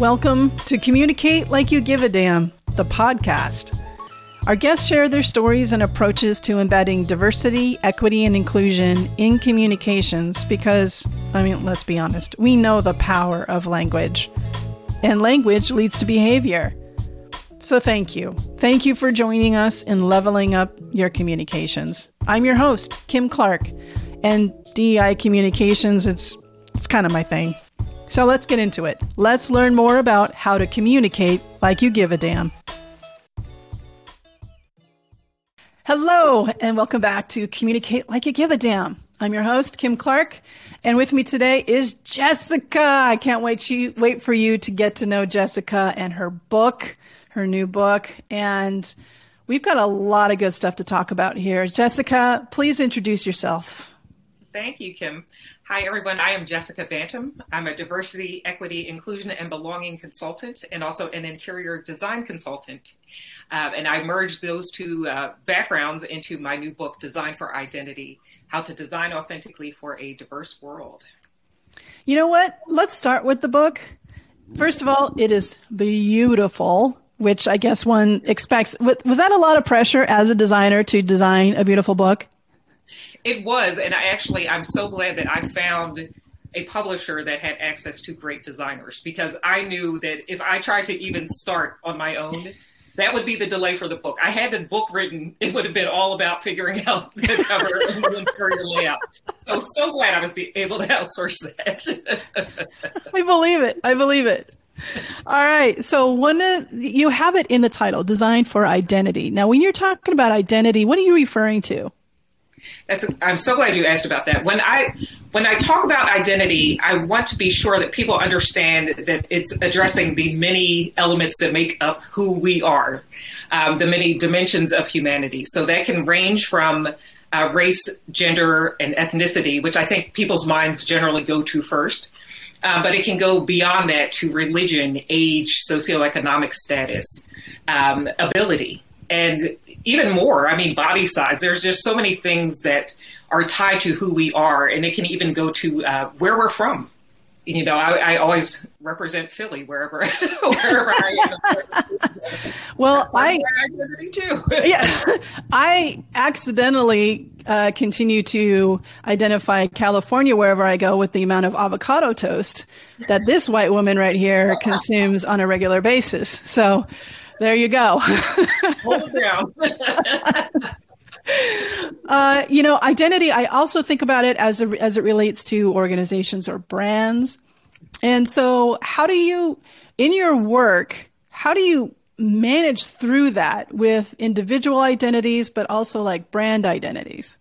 Welcome to Communicate Like You Give a Damn, the podcast. Our guests share their stories and approaches to embedding diversity, equity, and inclusion in communications because, I mean, let's be honest, we know the power of language, and language leads to behavior. So, thank you. Thank you for joining us in leveling up your communications. I'm your host, Kim Clark, and DI Communications, it's, it's kind of my thing. So, let's get into it. Let's learn more about how to communicate like you give a damn. Hello, and welcome back to Communicate Like You Give a Damn. I'm your host, Kim Clark, and with me today is Jessica. I can't wait, she, wait for you to get to know Jessica and her book her new book. And we've got a lot of good stuff to talk about here. Jessica, please introduce yourself. Thank you, Kim. Hi, everyone. I am Jessica Bantom. I'm a diversity, equity, inclusion, and belonging consultant and also an interior design consultant. Uh, and I merged those two uh, backgrounds into my new book, Design for Identity How to Design Authentically for a Diverse World. You know what? Let's start with the book. First of all, it is beautiful which I guess one expects. Was that a lot of pressure as a designer to design a beautiful book? It was, and I actually I'm so glad that I found a publisher that had access to great designers because I knew that if I tried to even start on my own, that would be the delay for the book. I had the book written; it would have been all about figuring out the cover and the interior layout. So so glad I was able to outsource that. I believe it. I believe it. All right. So one you have it in the title, Design for Identity. Now, when you're talking about identity, what are you referring to? That's. I'm so glad you asked about that. When I when I talk about identity, I want to be sure that people understand that it's addressing the many elements that make up who we are, um, the many dimensions of humanity. So that can range from uh, race, gender, and ethnicity, which I think people's minds generally go to first. Uh, but it can go beyond that to religion, age, socioeconomic status, um, ability, and even more. I mean, body size. There's just so many things that are tied to who we are, and it can even go to uh, where we're from you know, I, I, always represent Philly wherever wherever I am. well, I too. yeah, I accidentally uh, continue to identify California wherever I go with the amount of avocado toast that this white woman right here consumes on a regular basis. So, there you go. Hold it down. Uh, you know, identity. I also think about it as a, as it relates to organizations or brands. And so, how do you, in your work, how do you manage through that with individual identities, but also like brand identities?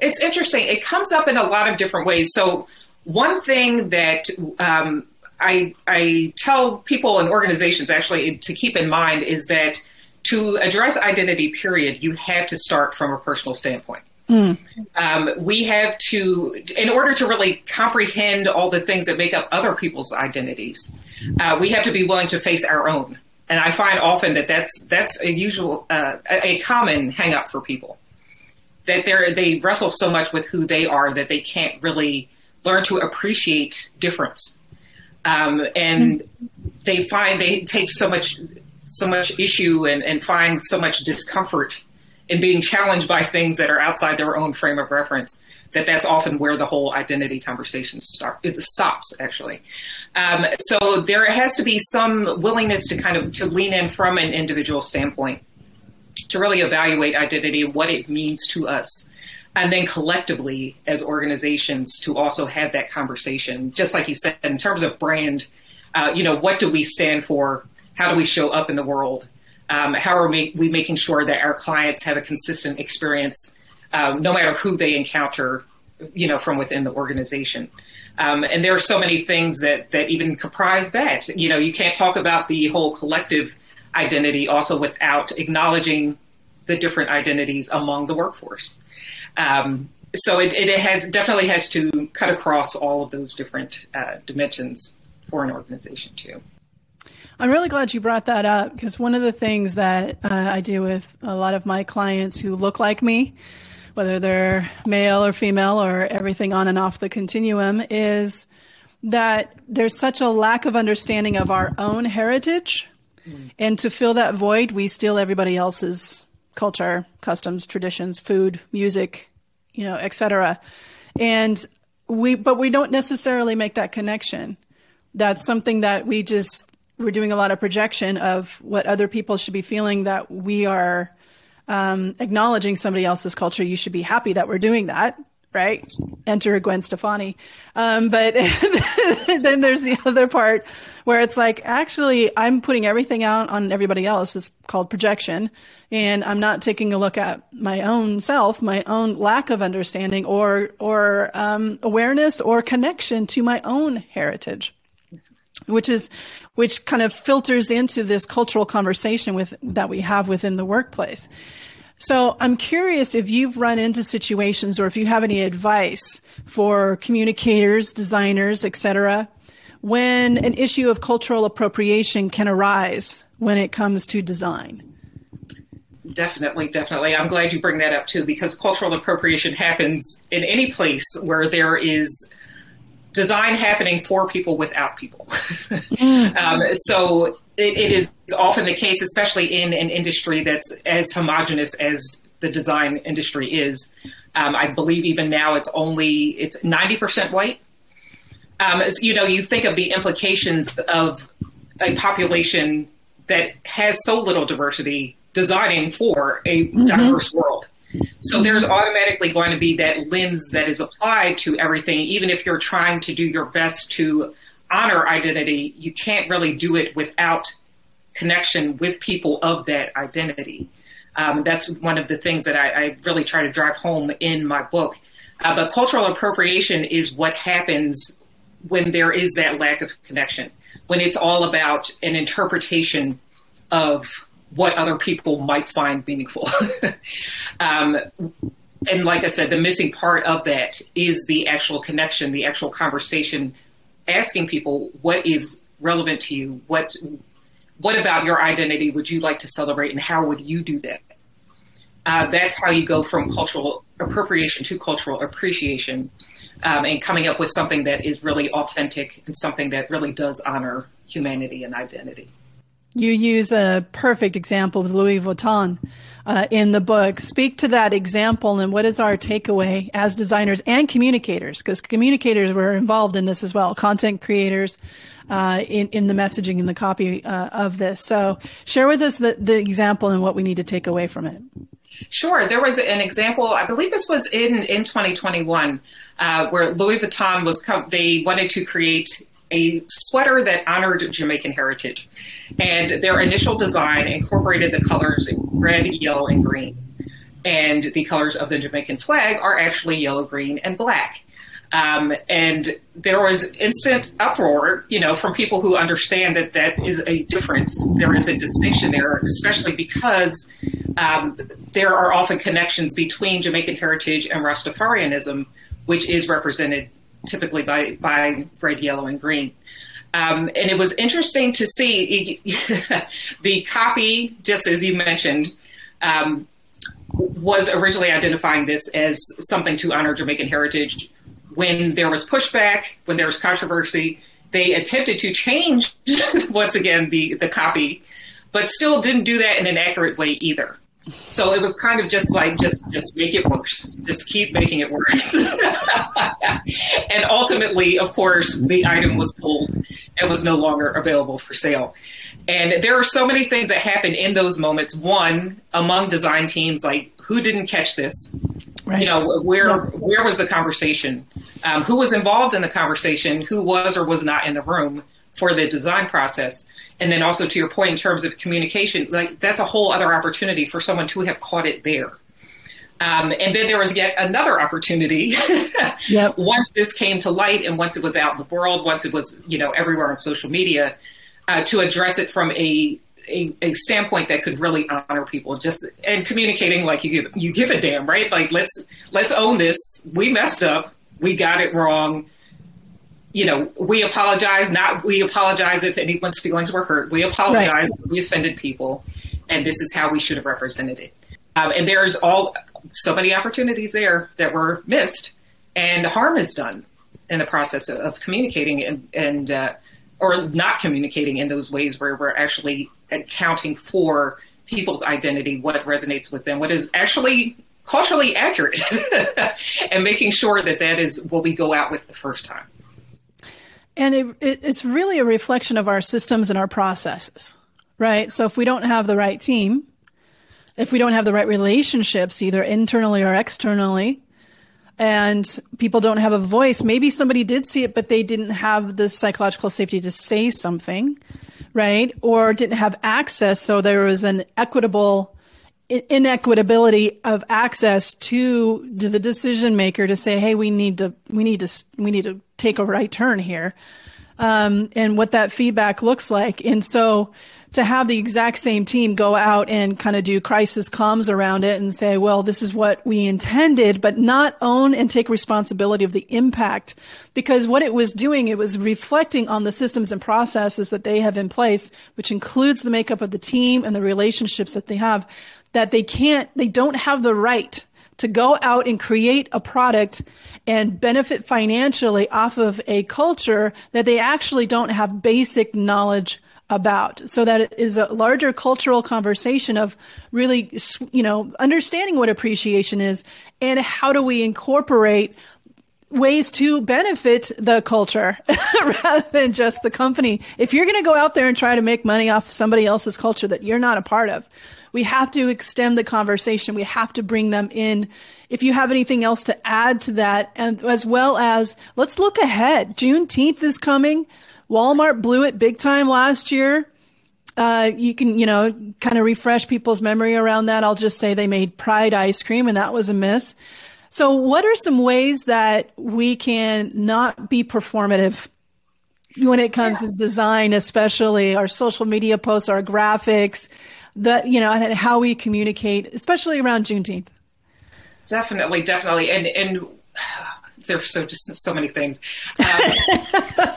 It's interesting. It comes up in a lot of different ways. So, one thing that um, I, I tell people and organizations actually to keep in mind is that to address identity, period, you have to start from a personal standpoint. Mm. Um, we have to, in order to really comprehend all the things that make up other people's identities, uh, we have to be willing to face our own. And I find often that that's that's a usual, uh, a, common hangup for people that they they wrestle so much with who they are that they can't really learn to appreciate difference, um, and mm. they find they take so much so much issue and, and find so much discomfort in being challenged by things that are outside their own frame of reference that that's often where the whole identity conversation start it stops actually um, so there has to be some willingness to kind of to lean in from an individual standpoint to really evaluate identity and what it means to us and then collectively as organizations to also have that conversation just like you said in terms of brand uh, you know what do we stand for how do we show up in the world? Um, how are we, we, making sure that our clients have a consistent experience, um, no matter who they encounter, you know, from within the organization? Um, and there are so many things that that even comprise that. You know, you can't talk about the whole collective identity also without acknowledging the different identities among the workforce. Um, so it, it, has definitely has to cut across all of those different uh, dimensions for an organization too. I'm really glad you brought that up because one of the things that uh, I do with a lot of my clients who look like me, whether they're male or female or everything on and off the continuum, is that there's such a lack of understanding of our own heritage. Mm. And to fill that void, we steal everybody else's culture, customs, traditions, food, music, you know, etc. And we, but we don't necessarily make that connection. That's something that we just, we're doing a lot of projection of what other people should be feeling that we are um, acknowledging somebody else's culture. You should be happy that we're doing that right? Enter Gwen Stefani. Um, but then there's the other part where it's like, actually, I'm putting everything out on everybody else. It's called projection. And I'm not taking a look at my own self, my own lack of understanding or, or um, awareness or connection to my own heritage. Which is, which kind of filters into this cultural conversation with that we have within the workplace. So I'm curious if you've run into situations or if you have any advice for communicators, designers, etc., when an issue of cultural appropriation can arise when it comes to design. Definitely, definitely. I'm glad you bring that up too, because cultural appropriation happens in any place where there is design happening for people without people. Mm. um, so it, it is often the case, especially in an industry that's as homogenous as the design industry is. Um, I believe even now it's only it's ninety percent white. Um, you know, you think of the implications of a population that has so little diversity designing for a mm-hmm. diverse world. So there's automatically going to be that lens that is applied to everything, even if you're trying to do your best to honor identity, you can't really do it without connection with people of that identity. Um, that's one of the things that I, I, really try to drive home in my book. Uh, but cultural appropriation is what happens when there is that lack of connection, when it's all about an interpretation of what other people might find meaningful. um, and like I said, the missing part of that is the actual connection, the actual conversation asking people what is relevant to you, what what about your identity would you like to celebrate, and how would you do that? Uh, that's how you go from cultural appropriation to cultural appreciation, um, and coming up with something that is really authentic and something that really does honor humanity and identity. You use a perfect example with Louis Vuitton uh, in the book. Speak to that example and what is our takeaway as designers and communicators, because communicators were involved in this as well, content creators uh, in, in the messaging and the copy uh, of this. So share with us the, the example and what we need to take away from it. Sure. There was an example, I believe this was in, in 2021, uh, where Louis Vuitton was, they wanted to create a sweater that honored Jamaican heritage. And their initial design incorporated the colors red, yellow, and green. And the colors of the Jamaican flag are actually yellow, green, and black. Um, and there was instant uproar, you know, from people who understand that that is a difference. There is a distinction there, especially because um, there are often connections between Jamaican heritage and Rastafarianism, which is represented typically by, by red, yellow, and green. Um, and it was interesting to see the copy, just as you mentioned, um, was originally identifying this as something to honor Jamaican heritage. When there was pushback, when there was controversy, they attempted to change once again the, the copy, but still didn't do that in an accurate way either. So it was kind of just like just just make it worse. Just keep making it worse. and ultimately, of course, the item was pulled and was no longer available for sale. And there are so many things that happen in those moments. One, among design teams, like who didn't catch this? Right. You know, where where was the conversation? Um, who was involved in the conversation? Who was or was not in the room for the design process? and then also to your point in terms of communication, like that's a whole other opportunity for someone to have caught it there. Um, and then there was yet another opportunity yep. once this came to light and once it was out in the world, once it was you know everywhere on social media, uh, to address it from a, a, a standpoint that could really honor people, just and communicating like you give you give a damn, right? Like let's let's own this. We messed up. We got it wrong you know, we apologize. Not we apologize if anyone's feelings were hurt. We apologize. Right. We offended people, and this is how we should have represented it. Um, and there's all so many opportunities there that were missed, and harm is done. in the process of communicating and, and uh, or not communicating in those ways where we're actually accounting for people's identity, what resonates with them, what is actually culturally accurate, and making sure that that is what we go out with the first time. And it, it, it's really a reflection of our systems and our processes, right? So if we don't have the right team, if we don't have the right relationships, either internally or externally, and people don't have a voice, maybe somebody did see it, but they didn't have the psychological safety to say something, right? Or didn't have access. So there was an equitable inequitability of access to, to the decision maker to say, "Hey, we need to we need to we need to take a right turn here," um, and what that feedback looks like. And so, to have the exact same team go out and kind of do crisis comms around it and say, "Well, this is what we intended," but not own and take responsibility of the impact, because what it was doing, it was reflecting on the systems and processes that they have in place, which includes the makeup of the team and the relationships that they have that they can't, they don't have the right to go out and create a product and benefit financially off of a culture that they actually don't have basic knowledge about. So that it is a larger cultural conversation of really you know understanding what appreciation is and how do we incorporate ways to benefit the culture rather than just the company. If you're going to go out there and try to make money off somebody else's culture that you're not a part of we have to extend the conversation. We have to bring them in. If you have anything else to add to that, and as well as let's look ahead. Juneteenth is coming. Walmart blew it big time last year. Uh, you can, you know, kind of refresh people's memory around that. I'll just say they made Pride ice cream, and that was a miss. So, what are some ways that we can not be performative when it comes yeah. to design, especially our social media posts, our graphics, the you know and how we communicate, especially around Juneteenth. Definitely, definitely, and and there's so just so many things. Um,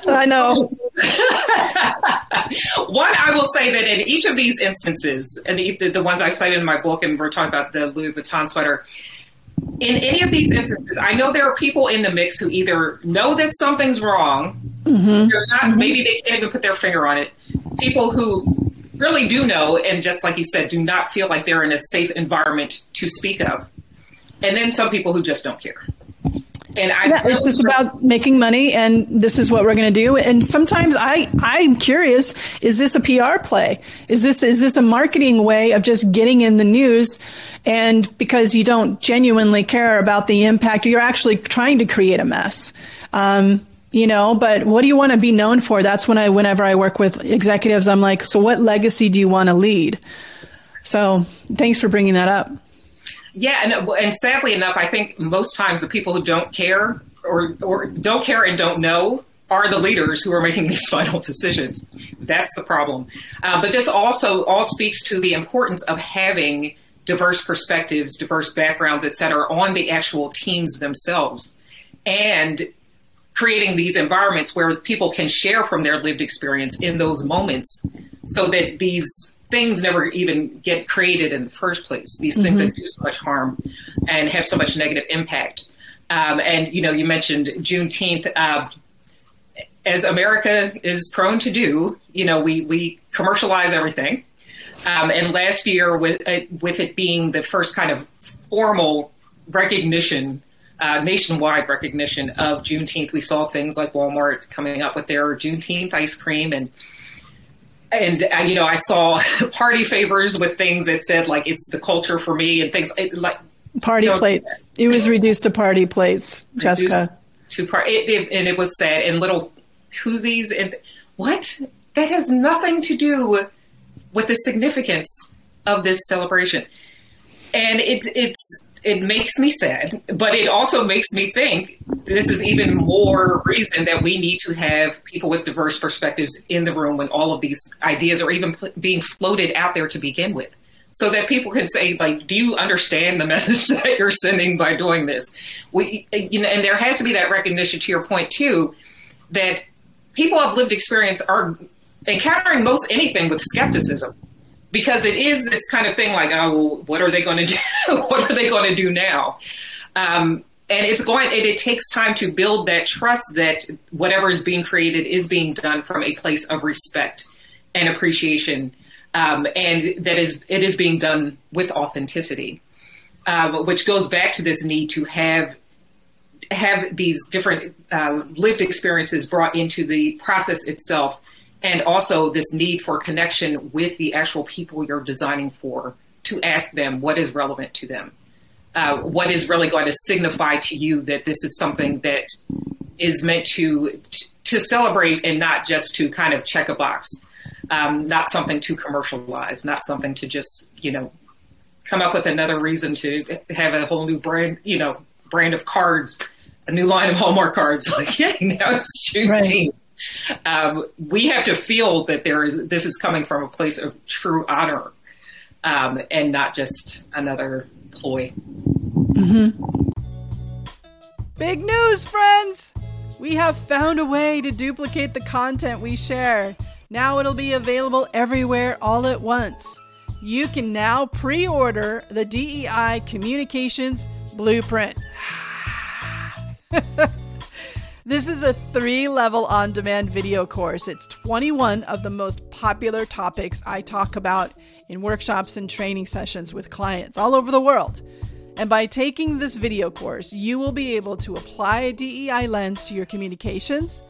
I know. One, I will say that in each of these instances, and the, the, ones I cited in my book, and we're talking about the Louis Vuitton sweater. In any of these instances, I know there are people in the mix who either know that something's wrong, mm-hmm. not, mm-hmm. maybe they can't even put their finger on it. People who really do know, and just like you said, do not feel like they're in a safe environment to speak of. And then some people who just don't care. And I yeah, it's just about making money, and this is what we're going to do. And sometimes I I'm curious: is this a PR play? Is this is this a marketing way of just getting in the news? And because you don't genuinely care about the impact, you're actually trying to create a mess. Um, you know but what do you want to be known for? That's when i whenever i work with executives i'm like so what legacy do you want to lead? So thanks for bringing that up. Yeah and, and sadly enough i think most times the people who don't care or, or don't care and don't know are the leaders who are making these final decisions. That's the problem. Uh, but this also all speaks to the importance of having diverse perspectives diverse backgrounds et cetera on the actual teams themselves. And creating these environments where people can share from their lived experience in those moments so that these things never even get created in the first place. These things mm-hmm. that do so much harm and have so much negative impact. Um, and you know you mentioned juneteenth uh, as america is prone to do you know we we commercialize everything. Um, and last year with uh, with it being the first kind of formal recognition uh, nationwide recognition of Juneteenth. We saw things like Walmart coming up with their Juneteenth ice cream and and uh, you know I saw party favors with things that said like it's the culture for me and things like party you know, plates. It was reduced to party plates, Jessica. To part, it, it, and it was said in little koozies and what that has nothing to do with the significance of this celebration. And it's it's it makes me sad, but it also makes me think this is even more reason that we need to have people with diverse perspectives in the room when all of these ideas are even being floated out there to begin with. So that people can say, like, do you understand the message that you're sending by doing this? We, you know, and there has to be that recognition. To your point too, that people of lived experience are encountering most anything with skepticism because it is this kind of thing like, oh, what are they going to do? what are they going to do now? Um, and it's going it, it takes time to build that trust that whatever is being created is being done from a place of respect and appreciation um, and that is it is being done with authenticity uh, which goes back to this need to have have these different uh, lived experiences brought into the process itself and also this need for connection with the actual people you're designing for to ask them what is relevant to them uh, what is really going to signify to you that this is something that is meant to to celebrate and not just to kind of check a box, um, not something to commercialize, not something to just you know come up with another reason to have a whole new brand, you know, brand of cards, a new line of Hallmark cards. Like, yeah, now it's Juneteenth. Right. Um, we have to feel that there is this is coming from a place of true honor, um, and not just another ploy. Mm-hmm. Big news, friends! We have found a way to duplicate the content we share. Now it'll be available everywhere all at once. You can now pre order the DEI Communications Blueprint. this is a three level on demand video course. It's 21 of the most popular topics I talk about in workshops and training sessions with clients all over the world. And by taking this video course, you will be able to apply a DEI lens to your communications,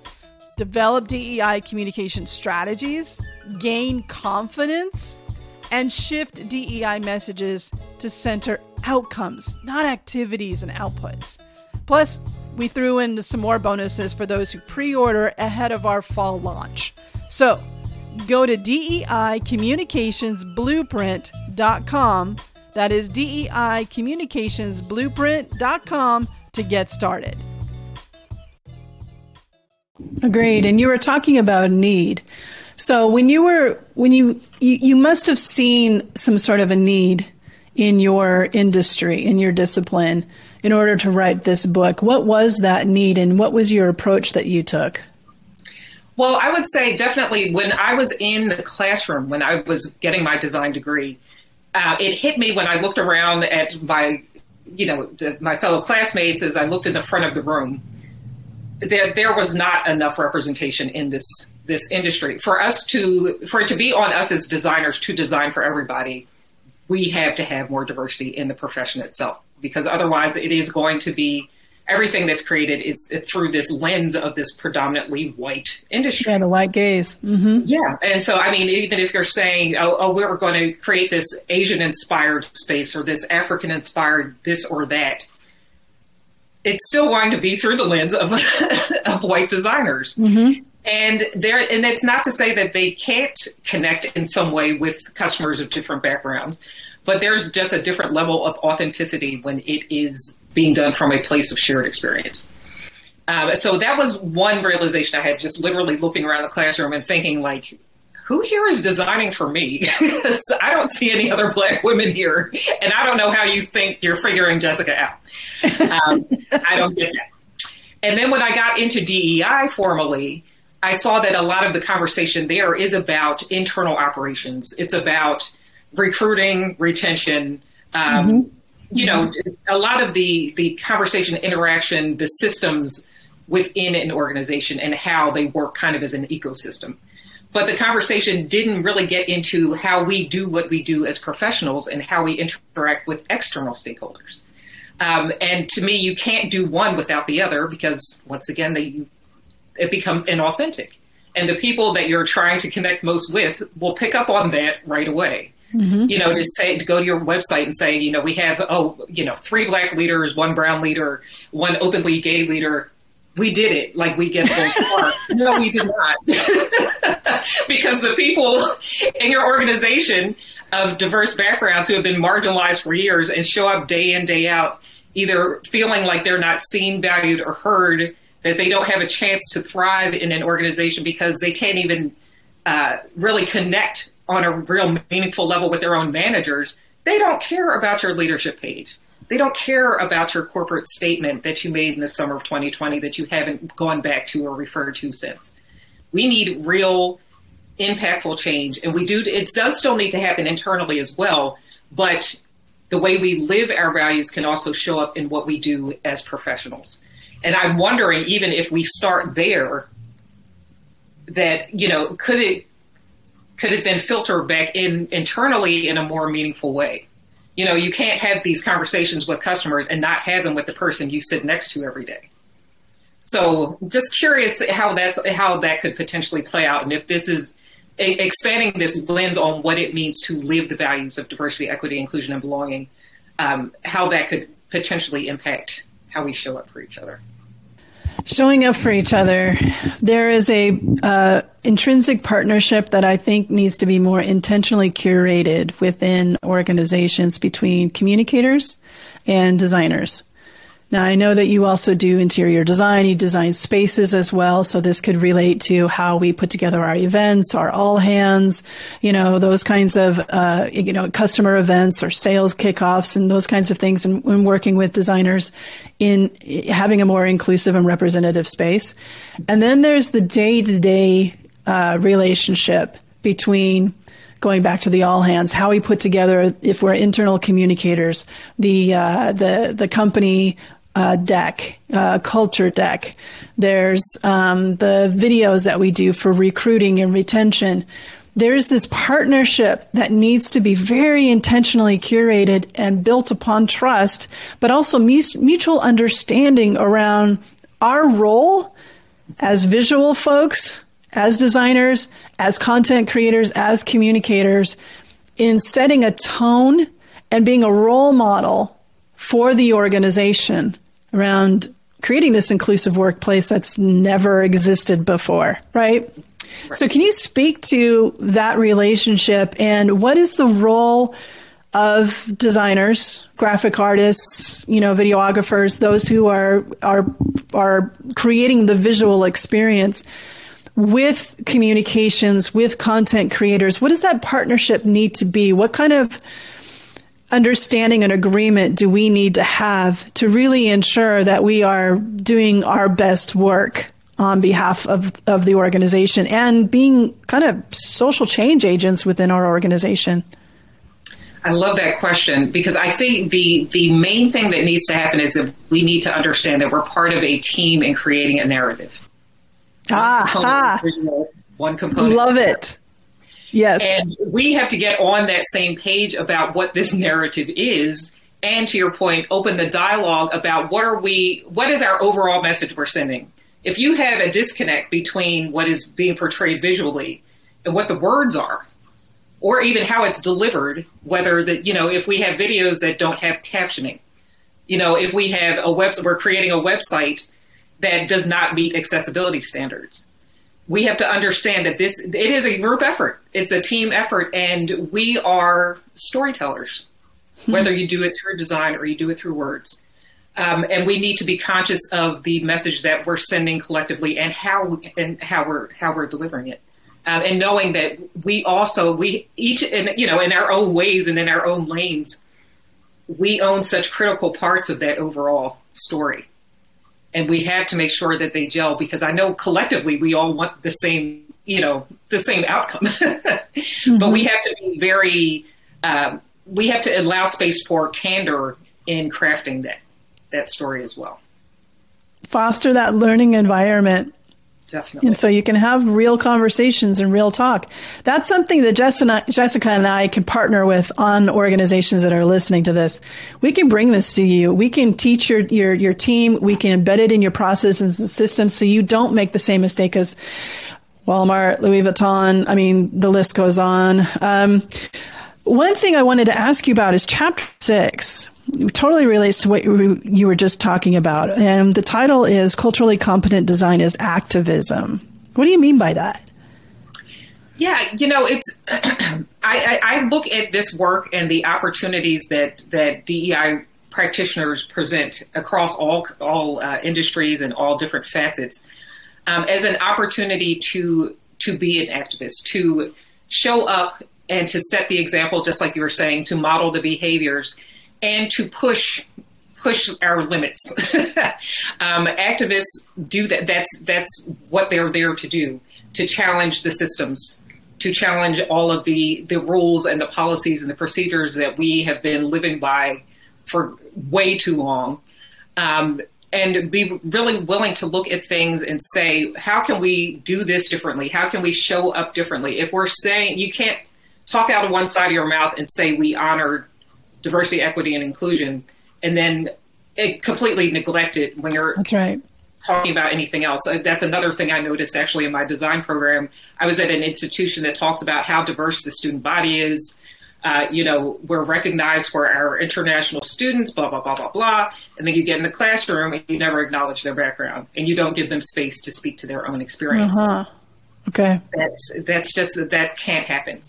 develop DEI communication strategies, gain confidence, and shift DEI messages to center outcomes, not activities and outputs. Plus, we threw in some more bonuses for those who pre order ahead of our fall launch. So, go to DEICommunicationsBlueprint.com that is DEICommunicationsBlueprint.com to get started. Agreed. And you were talking about need. So when you were when you, you you must have seen some sort of a need in your industry, in your discipline, in order to write this book. What was that need and what was your approach that you took? Well, I would say definitely when I was in the classroom, when I was getting my design degree, uh, it hit me when I looked around at my, you know, the, my fellow classmates as I looked in the front of the room. There, there was not enough representation in this this industry for us to for it to be on us as designers to design for everybody. We have to have more diversity in the profession itself because otherwise, it is going to be everything that's created is through this lens of this predominantly white industry. Yeah, the white gaze. Mm-hmm. Yeah. And so, I mean, even if you're saying, oh, oh we're going to create this Asian inspired space or this African inspired this or that, it's still going to be through the lens of, of white designers. Mm-hmm. And there, and it's not to say that they can't connect in some way with customers of different backgrounds, but there's just a different level of authenticity when it is being done from a place of shared experience. Um, so that was one realization I had just literally looking around the classroom and thinking like, who here is designing for me? I don't see any other black women here, and I don't know how you think you're figuring Jessica out. Um, I don't get that. And then when I got into DEI formally, I saw that a lot of the conversation there is about internal operations. It's about recruiting, retention, um, mm-hmm you know, a lot of the the conversation, interaction, the systems within an organization and how they work kind of as an ecosystem. But the conversation didn't really get into how we do what we do as professionals and how we interact with external stakeholders. Um, and to me, you can't do one without the other because, once again, they, it becomes inauthentic. And the people that you're trying to connect most with will pick up on that right away. Mm-hmm. You know, to say to go to your website and say, you know, we have oh, you know, three black leaders, one brown leader, one openly gay leader. We did it. Like we get full score. no, we did not. because the people in your organization of diverse backgrounds who have been marginalized for years and show up day in day out, either feeling like they're not seen, valued, or heard, that they don't have a chance to thrive in an organization because they can't even uh, really connect on a real meaningful level with their own managers, they don't care about your leadership page. They don't care about your corporate statement that you made in the summer of 2020 that you haven't gone back to or referred to since. We need real impactful change and we do it does still need to happen internally as well, but the way we live our values can also show up in what we do as professionals. And I'm wondering, even if we start there, that you know, could it could it then filter back in internally in a more meaningful way? You know, you can't have these conversations with customers and not have them with the person you sit next to every day. So, just curious how that's how that could potentially play out, and if this is expanding this lens on what it means to live the values of diversity, equity, inclusion, and belonging, um, how that could potentially impact how we show up for each other. Showing up for each other, there is a uh, intrinsic partnership that I think needs to be more intentionally curated within organizations between communicators and designers. Now, I know that you also do interior design. You design spaces as well. So this could relate to how we put together our events, our all hands, you know, those kinds of, uh, you know, customer events or sales kickoffs and those kinds of things. And when working with designers in having a more inclusive and representative space. And then there's the day to day relationship between going back to the all hands, how we put together, if we're internal communicators, the uh, the the company uh, deck, uh, culture deck. There's um, the videos that we do for recruiting and retention. There's this partnership that needs to be very intentionally curated and built upon trust, but also mutual understanding around our role as visual folks, as designers, as content creators, as communicators in setting a tone and being a role model for the organization around creating this inclusive workplace that's never existed before, right? right? So, can you speak to that relationship and what is the role of designers, graphic artists, you know, videographers, those who are are are creating the visual experience with communications, with content creators? What does that partnership need to be? What kind of understanding and agreement do we need to have to really ensure that we are doing our best work on behalf of, of the organization and being kind of social change agents within our organization? I love that question because I think the the main thing that needs to happen is that we need to understand that we're part of a team in creating a narrative. Ah, one component, ah. one component. Love it. Yes. And we have to get on that same page about what this narrative is. And to your point, open the dialogue about what are we, what is our overall message we're sending? If you have a disconnect between what is being portrayed visually and what the words are, or even how it's delivered, whether that, you know, if we have videos that don't have captioning, you know, if we have a web, we're creating a website that does not meet accessibility standards we have to understand that this it is a group effort. It's a team effort and we are storytellers hmm. whether you do it through design or you do it through words. Um, and we need to be conscious of the message that we're sending collectively and how and how we're how we're delivering it. Um, and knowing that we also we each in you know in our own ways and in our own lanes we own such critical parts of that overall story and we have to make sure that they gel because I know collectively we all want the same, you know, the same outcome. mm-hmm. But we have to be very, um, we have to allow space for candor in crafting that that story as well. Foster that learning environment Definitely. And so you can have real conversations and real talk. That's something that Jessica and I can partner with on organizations that are listening to this. We can bring this to you. We can teach your, your, your team. We can embed it in your processes and systems so you don't make the same mistake as Walmart, Louis Vuitton. I mean, the list goes on. Um, one thing I wanted to ask you about is chapter six totally relates to what you were just talking about. And the title is Culturally Competent Design is Activism. What do you mean by that? Yeah, you know, it's I, I, I, look at this work and the opportunities that that DEI practitioners present across all all uh, industries and all different facets um, as an opportunity to to be an activist, to show up and to set the example, just like you were saying, to model the behaviors and to push push our limits. um, activists do that. That's that's what they're there to do to challenge the systems, to challenge all of the, the rules and the policies and the procedures that we have been living by for way too long. Um, and be really willing to look at things and say, how can we do this differently? How can we show up differently? If we're saying you can't talk out of one side of your mouth and say we honor diversity, equity, and inclusion, and then it completely neglect it when you're that's right talking about anything else. That's another thing I noticed actually in my design program. I was at an institution that talks about how diverse the student body is, uh, you know, we're recognized for our international students, blah, blah, blah, blah, blah. And then you get in the classroom and you never acknowledge their background and you don't give them space to speak to their own experience. Uh-huh. Okay. That's, that's just, that can't happen.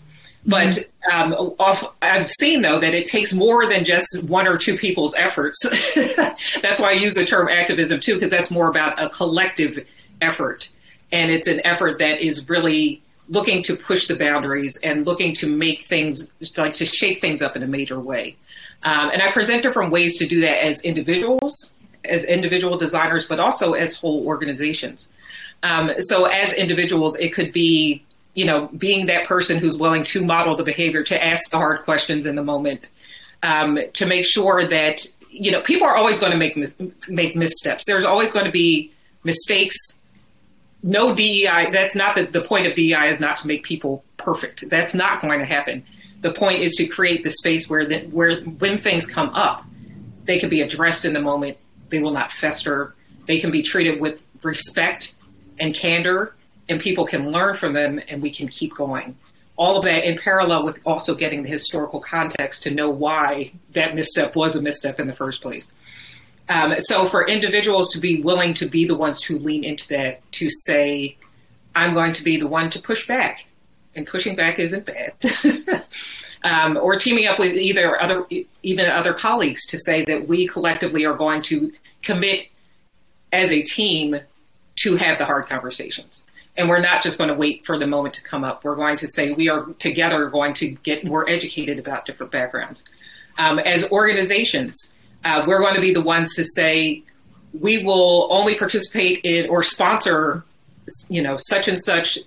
But um, off, I've seen though that it takes more than just one or two people's efforts. that's why I use the term activism too, because that's more about a collective effort, and it's an effort that is really looking to push the boundaries and looking to make things like to shake things up in a major way. Um, and I present different ways to do that as individuals, as individual designers, but also as whole organizations. Um, so as individuals, it could be, you know, being that person who's willing to model the behavior, to ask the hard questions in the moment, um, to make sure that, you know, people are always going to make make missteps. There's always going to be mistakes no DEI, that's not the, the point of DEI is not to make people perfect. That's not going to happen. The point is to create the space where, the, where when things come up, they can be addressed in the moment. They will not fester. They can be treated with respect and candor, and people can learn from them, and we can keep going. All of that in parallel with also getting the historical context to know why that misstep was a misstep in the first place. Um, so for individuals to be willing to be the ones to lean into that, to say, I'm going to be the one to push back, and pushing back isn't bad. um, or teaming up with either other, even other colleagues to say that we collectively are going to commit as a team to have the hard conversations. And we're not just going to wait for the moment to come up. We're going to say we are together going to get more educated about different backgrounds. Um, as organizations, uh, we're going to be the ones to say we will only participate in or sponsor, you know, such and such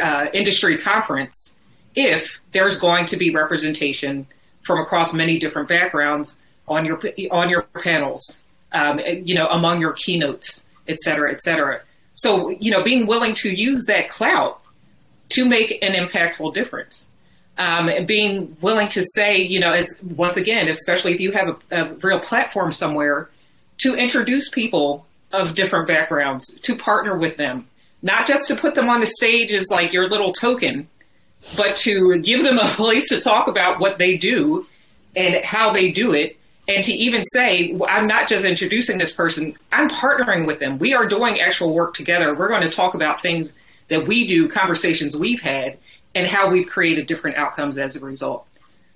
uh, industry conference if there's going to be representation from across many different backgrounds on your on your panels, um, you know, among your keynotes, et cetera, et cetera. So, you know, being willing to use that clout to make an impactful difference um, and being willing to say, you know, as once again, especially if you have a, a real platform somewhere, to introduce people of different backgrounds, to partner with them, not just to put them on the stage as like your little token, but to give them a place to talk about what they do and how they do it. And to even say, well, I'm not just introducing this person, I'm partnering with them. We are doing actual work together. We're going to talk about things that we do, conversations we've had, and how we've created different outcomes as a result.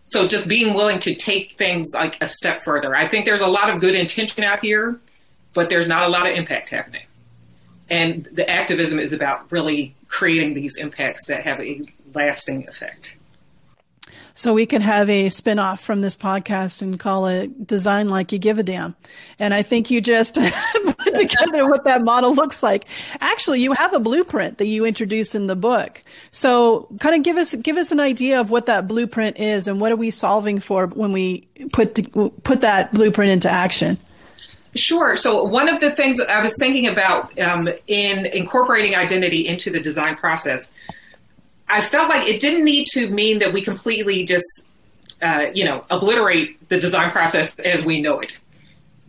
So just being willing to take things like a step further. I think there's a lot of good intention out here, but there's not a lot of impact happening. And the activism is about really creating these impacts that have a lasting effect. So we could have a spinoff from this podcast and call it Design Like You Give a Damn. And I think you just put together what that model looks like. Actually, you have a blueprint that you introduce in the book. So kind of give us, give us an idea of what that blueprint is and what are we solving for when we put, the, put that blueprint into action? Sure. So one of the things I was thinking about um, in incorporating identity into the design process I felt like it didn't need to mean that we completely just, uh, you know, obliterate the design process as we know it.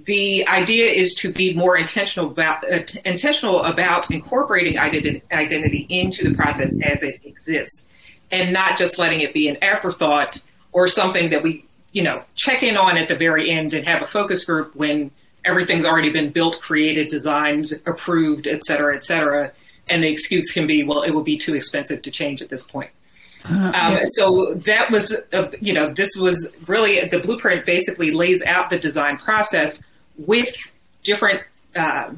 The idea is to be more intentional about uh, intentional about incorporating identity, identity into the process as it exists, and not just letting it be an afterthought or something that we, you know, check in on at the very end and have a focus group when everything's already been built, created, designed, approved, et cetera, et cetera and the excuse can be, well, it will be too expensive to change at this point. Uh, um, yes. So that was, uh, you know, this was really the blueprint basically lays out the design process with different uh,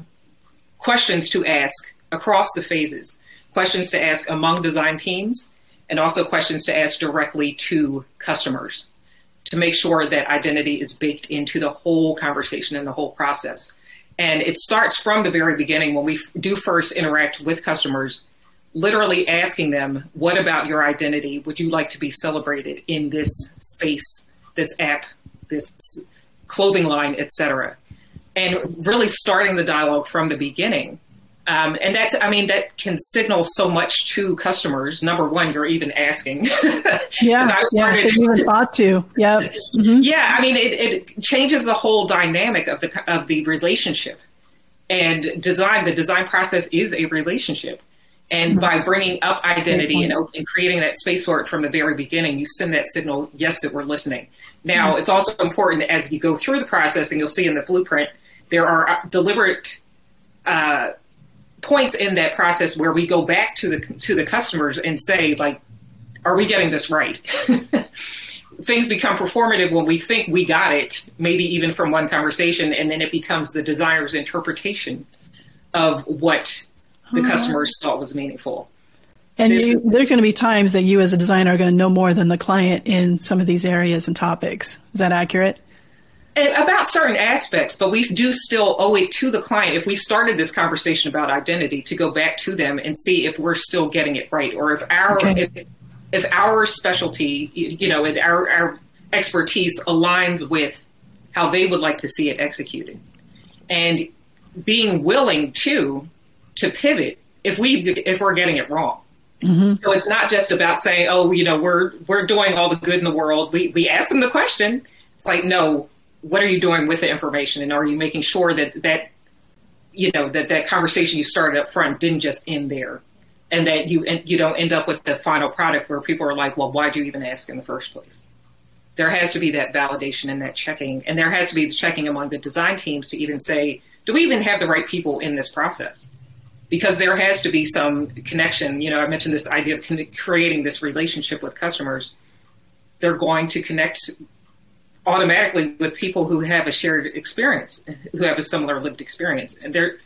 questions to ask across the phases, questions to ask among design teams, and also questions to ask directly to customers to make sure that identity is baked into the whole conversation and the whole process. And it starts from the very beginning when we do first interact with customers. literally asking them, what about your identity would you like to be celebrated in this space, this app, this clothing line, etc. And really starting the dialogue from the beginning. Um, and that's, I mean, that can signal so much to customers. Number one, you're even asking. yeah, I started, yeah, even thought to. Yeah, mm-hmm. yeah. I mean, it, it changes the whole dynamic of the of the relationship. And design, the design process is a relationship. And mm-hmm. by bringing up identity and, and, creating that space for it from the very beginning, you send that signal, yes, that we're listening. Now, mm-hmm. it's also important as you go through the process, and you'll see in the blueprint, there are uh, deliberate uh, points in that process where we go back to the to the customers and say, like, are we getting this right? Things become performative when we think we got it, maybe even from one conversation, and then it becomes the designer's interpretation of what the uh-huh. customers thought was meaningful. And you, there's going to be times that you, as a designer, are going to know more than the client in some of these areas and topics. Is that accurate? About certain aspects, but we do still owe it to the client. If we started this conversation about identity, to go back to them and see if we're still getting it right, or if our okay. if, if our specialty, you know, and our, our expertise aligns with how they would like to see it executed, and being willing to to pivot if we if we're getting it wrong. Mm-hmm. So it's not just about saying, "Oh, you know, we're we're doing all the good in the world." We we ask them the question. It's like, no, what are you doing with the information, and are you making sure that that you know that that conversation you started up front didn't just end there, and that you and you don't end up with the final product where people are like, "Well, why do you even ask in the first place?" There has to be that validation and that checking, and there has to be the checking among the design teams to even say, "Do we even have the right people in this process?" because there has to be some connection. You know, I mentioned this idea of creating this relationship with customers. They're going to connect automatically with people who have a shared experience, who have a similar lived experience, and there,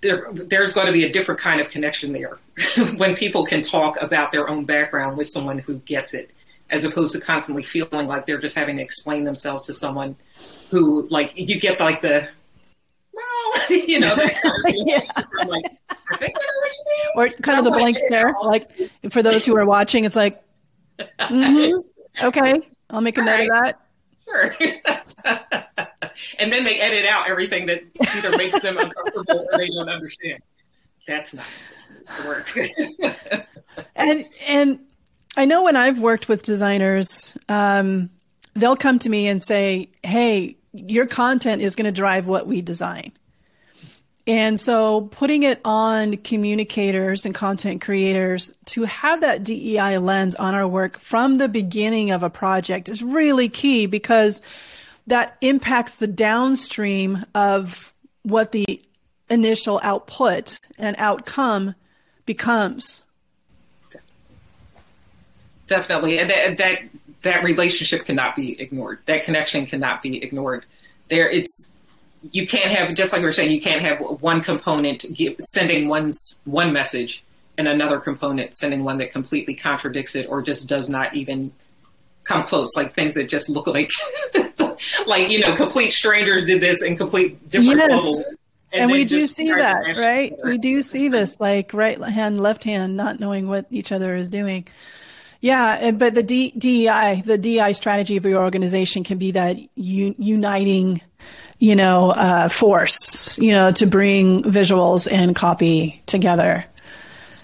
there there's going to be a different kind of connection there when people can talk about their own background with someone who gets it, as opposed to constantly feeling like they're just having to explain themselves to someone who, like, you get like the you know, that kind of yeah. like, I think Or kind of the blank stare. Like for those who are watching, it's like, mm-hmm, okay, I'll make a note right. of that. Sure. and then they edit out everything that either makes them uncomfortable or they don't understand. That's not to work. and and I know when I've worked with designers, um, they'll come to me and say, "Hey, your content is going to drive what we design." And so putting it on communicators and content creators to have that DEI lens on our work from the beginning of a project is really key because that impacts the downstream of what the initial output and outcome becomes. Definitely. And that, that, that relationship cannot be ignored. That connection cannot be ignored. There, it's you can't have just like we were saying you can't have one component give, sending one one message and another component sending one that completely contradicts it or just does not even come close like things that just look like like you know complete strangers did this in complete different yes. levels and, and we do see that right? we do see this like right hand left hand not knowing what each other is doing. Yeah, eh, but the D- DEI, the DEI strategy of your organization can be that u- uniting you know, uh, force, you know, to bring visuals and copy together.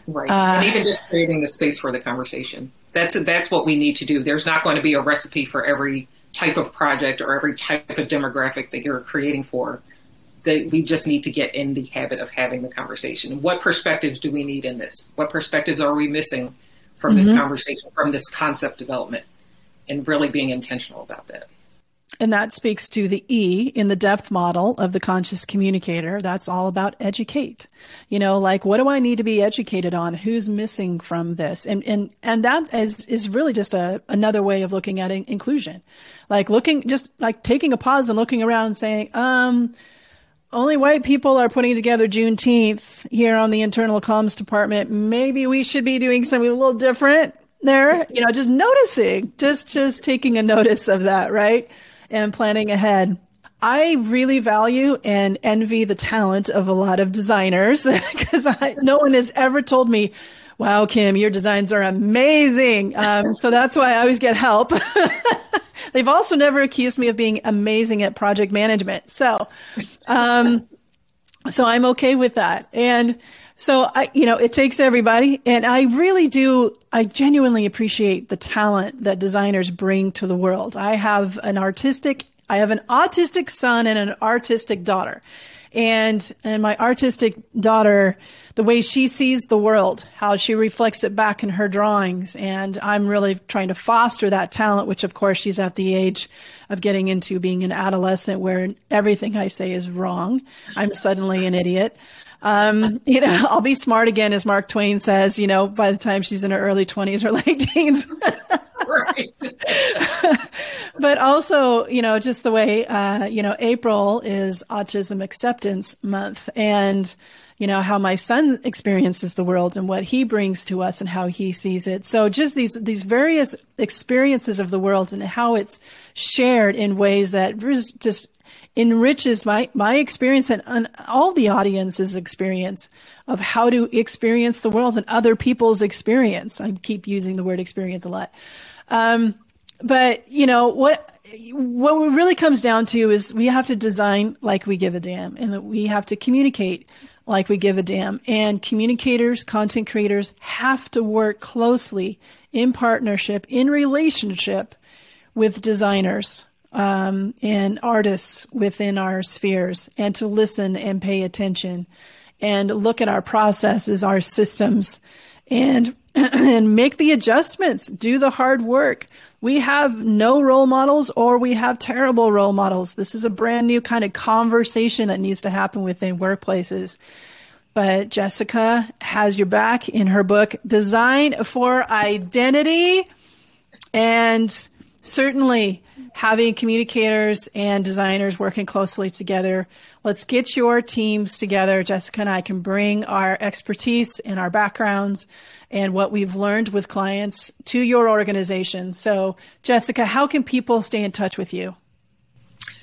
Right. Uh, and even just creating the space for the conversation. That's that's what we need to do. There's not going to be a recipe for every type of project or every type of demographic that you're creating for. That we just need to get in the habit of having the conversation. What perspectives do we need in this? What perspectives are we missing from mm-hmm. this conversation, from this concept development? And really being intentional about that. And that speaks to the E in the depth model of the conscious communicator. That's all about educate. You know, like what do I need to be educated on? Who's missing from this? And and and that is is really just a another way of looking at inclusion. Like looking just like taking a pause and looking around and saying, um, only white people are putting together Juneteenth here on the internal comms department. Maybe we should be doing something a little different there. You know, just noticing, just just taking a notice of that, right? And planning ahead. I really value and envy the talent of a lot of designers because no one has ever told me, wow, Kim, your designs are amazing. Um, so that's why I always get help. They've also never accused me of being amazing at project management. So, um, so I'm okay with that. And so I, you know, it takes everybody. And I really do, I genuinely appreciate the talent that designers bring to the world. I have an artistic I have an autistic son and an artistic daughter. And and my artistic daughter, the way she sees the world, how she reflects it back in her drawings, and I'm really trying to foster that talent. Which, of course, she's at the age of getting into being an adolescent, where everything I say is wrong. I'm suddenly an idiot. Um, you know, I'll be smart again, as Mark Twain says. You know, by the time she's in her early 20s or late teens. right. but also, you know, just the way, uh, you know, April is Autism Acceptance Month, and you know how my son experiences the world and what he brings to us and how he sees it. So just these these various experiences of the world and how it's shared in ways that just enriches my my experience and, and all the audience's experience of how to experience the world and other people's experience. I keep using the word experience a lot. Um, but you know what? What it really comes down to is we have to design like we give a damn, and that we have to communicate like we give a damn. And communicators, content creators have to work closely in partnership, in relationship with designers um, and artists within our spheres, and to listen and pay attention and look at our processes, our systems, and and make the adjustments, do the hard work. We have no role models or we have terrible role models. This is a brand new kind of conversation that needs to happen within workplaces. But Jessica has your back in her book, Design for Identity. And certainly having communicators and designers working closely together. Let's get your teams together. Jessica and I can bring our expertise and our backgrounds and what we've learned with clients to your organization. So, Jessica, how can people stay in touch with you?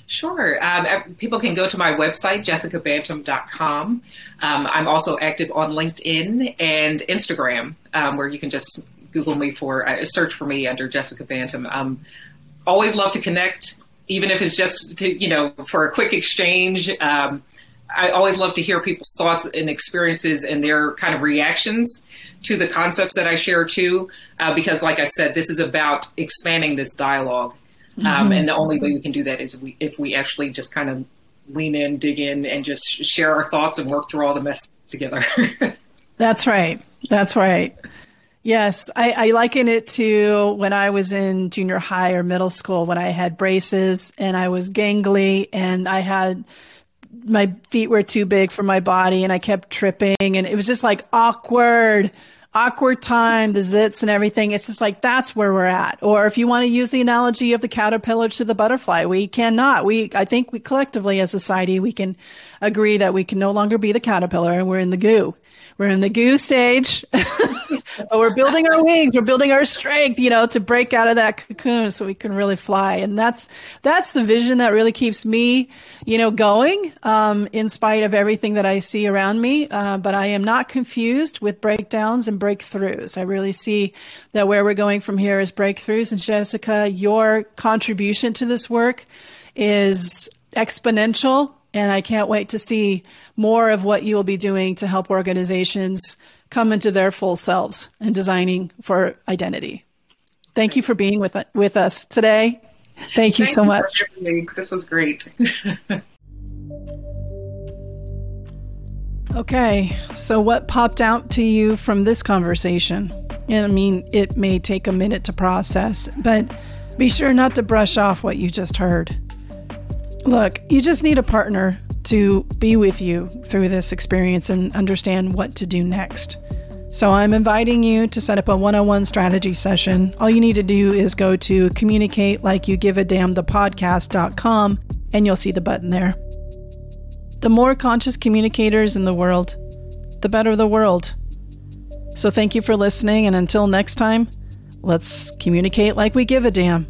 Sure. Um, people can go to my website, jessicabantom.com. Um, I'm also active on LinkedIn and Instagram, um, where you can just Google me for, uh, search for me under Jessica Bantom. Um, always love to connect, even if it's just to, you know, for a quick exchange. Um, I always love to hear people's thoughts and experiences and their kind of reactions to the concepts that I share too, uh, because like I said, this is about expanding this dialogue. Um, mm-hmm. and the only way we can do that is we, if we actually just kind of lean in, dig in, and just share our thoughts and work through all the mess together. That's right. That's right. Yes, I, I, liken it to when I was in junior high or middle school when I had braces and I was gangly and I had my feet were too big for my body and I kept tripping and it was just like awkward, awkward time, the zits and everything. It's just like that's where we're at. Or if you want to use the analogy of the caterpillar to the butterfly, we cannot. We I think we collectively as a society we can agree that we can no longer be the caterpillar and we're in the goo. We're in the goo stage, but we're building our wings. We're building our strength, you know, to break out of that cocoon so we can really fly. And that's that's the vision that really keeps me, you know, going um, in spite of everything that I see around me. Uh, but I am not confused with breakdowns and breakthroughs. I really see that where we're going from here is breakthroughs. And Jessica, your contribution to this work is exponential and I can't wait to see more of what you'll be doing to help organizations come into their full selves and designing for identity. Thank you for being with, with us today. Thank you Thank so you much. This was great. okay, so what popped out to you from this conversation? And I mean, it may take a minute to process, but be sure not to brush off what you just heard. Look, you just need a partner to be with you through this experience and understand what to do next. So I'm inviting you to set up a one on one strategy session. All you need to do is go to communicate like you give a damn the podcast.com and you'll see the button there. The more conscious communicators in the world, the better the world. So thank you for listening, and until next time, let's communicate like we give a damn.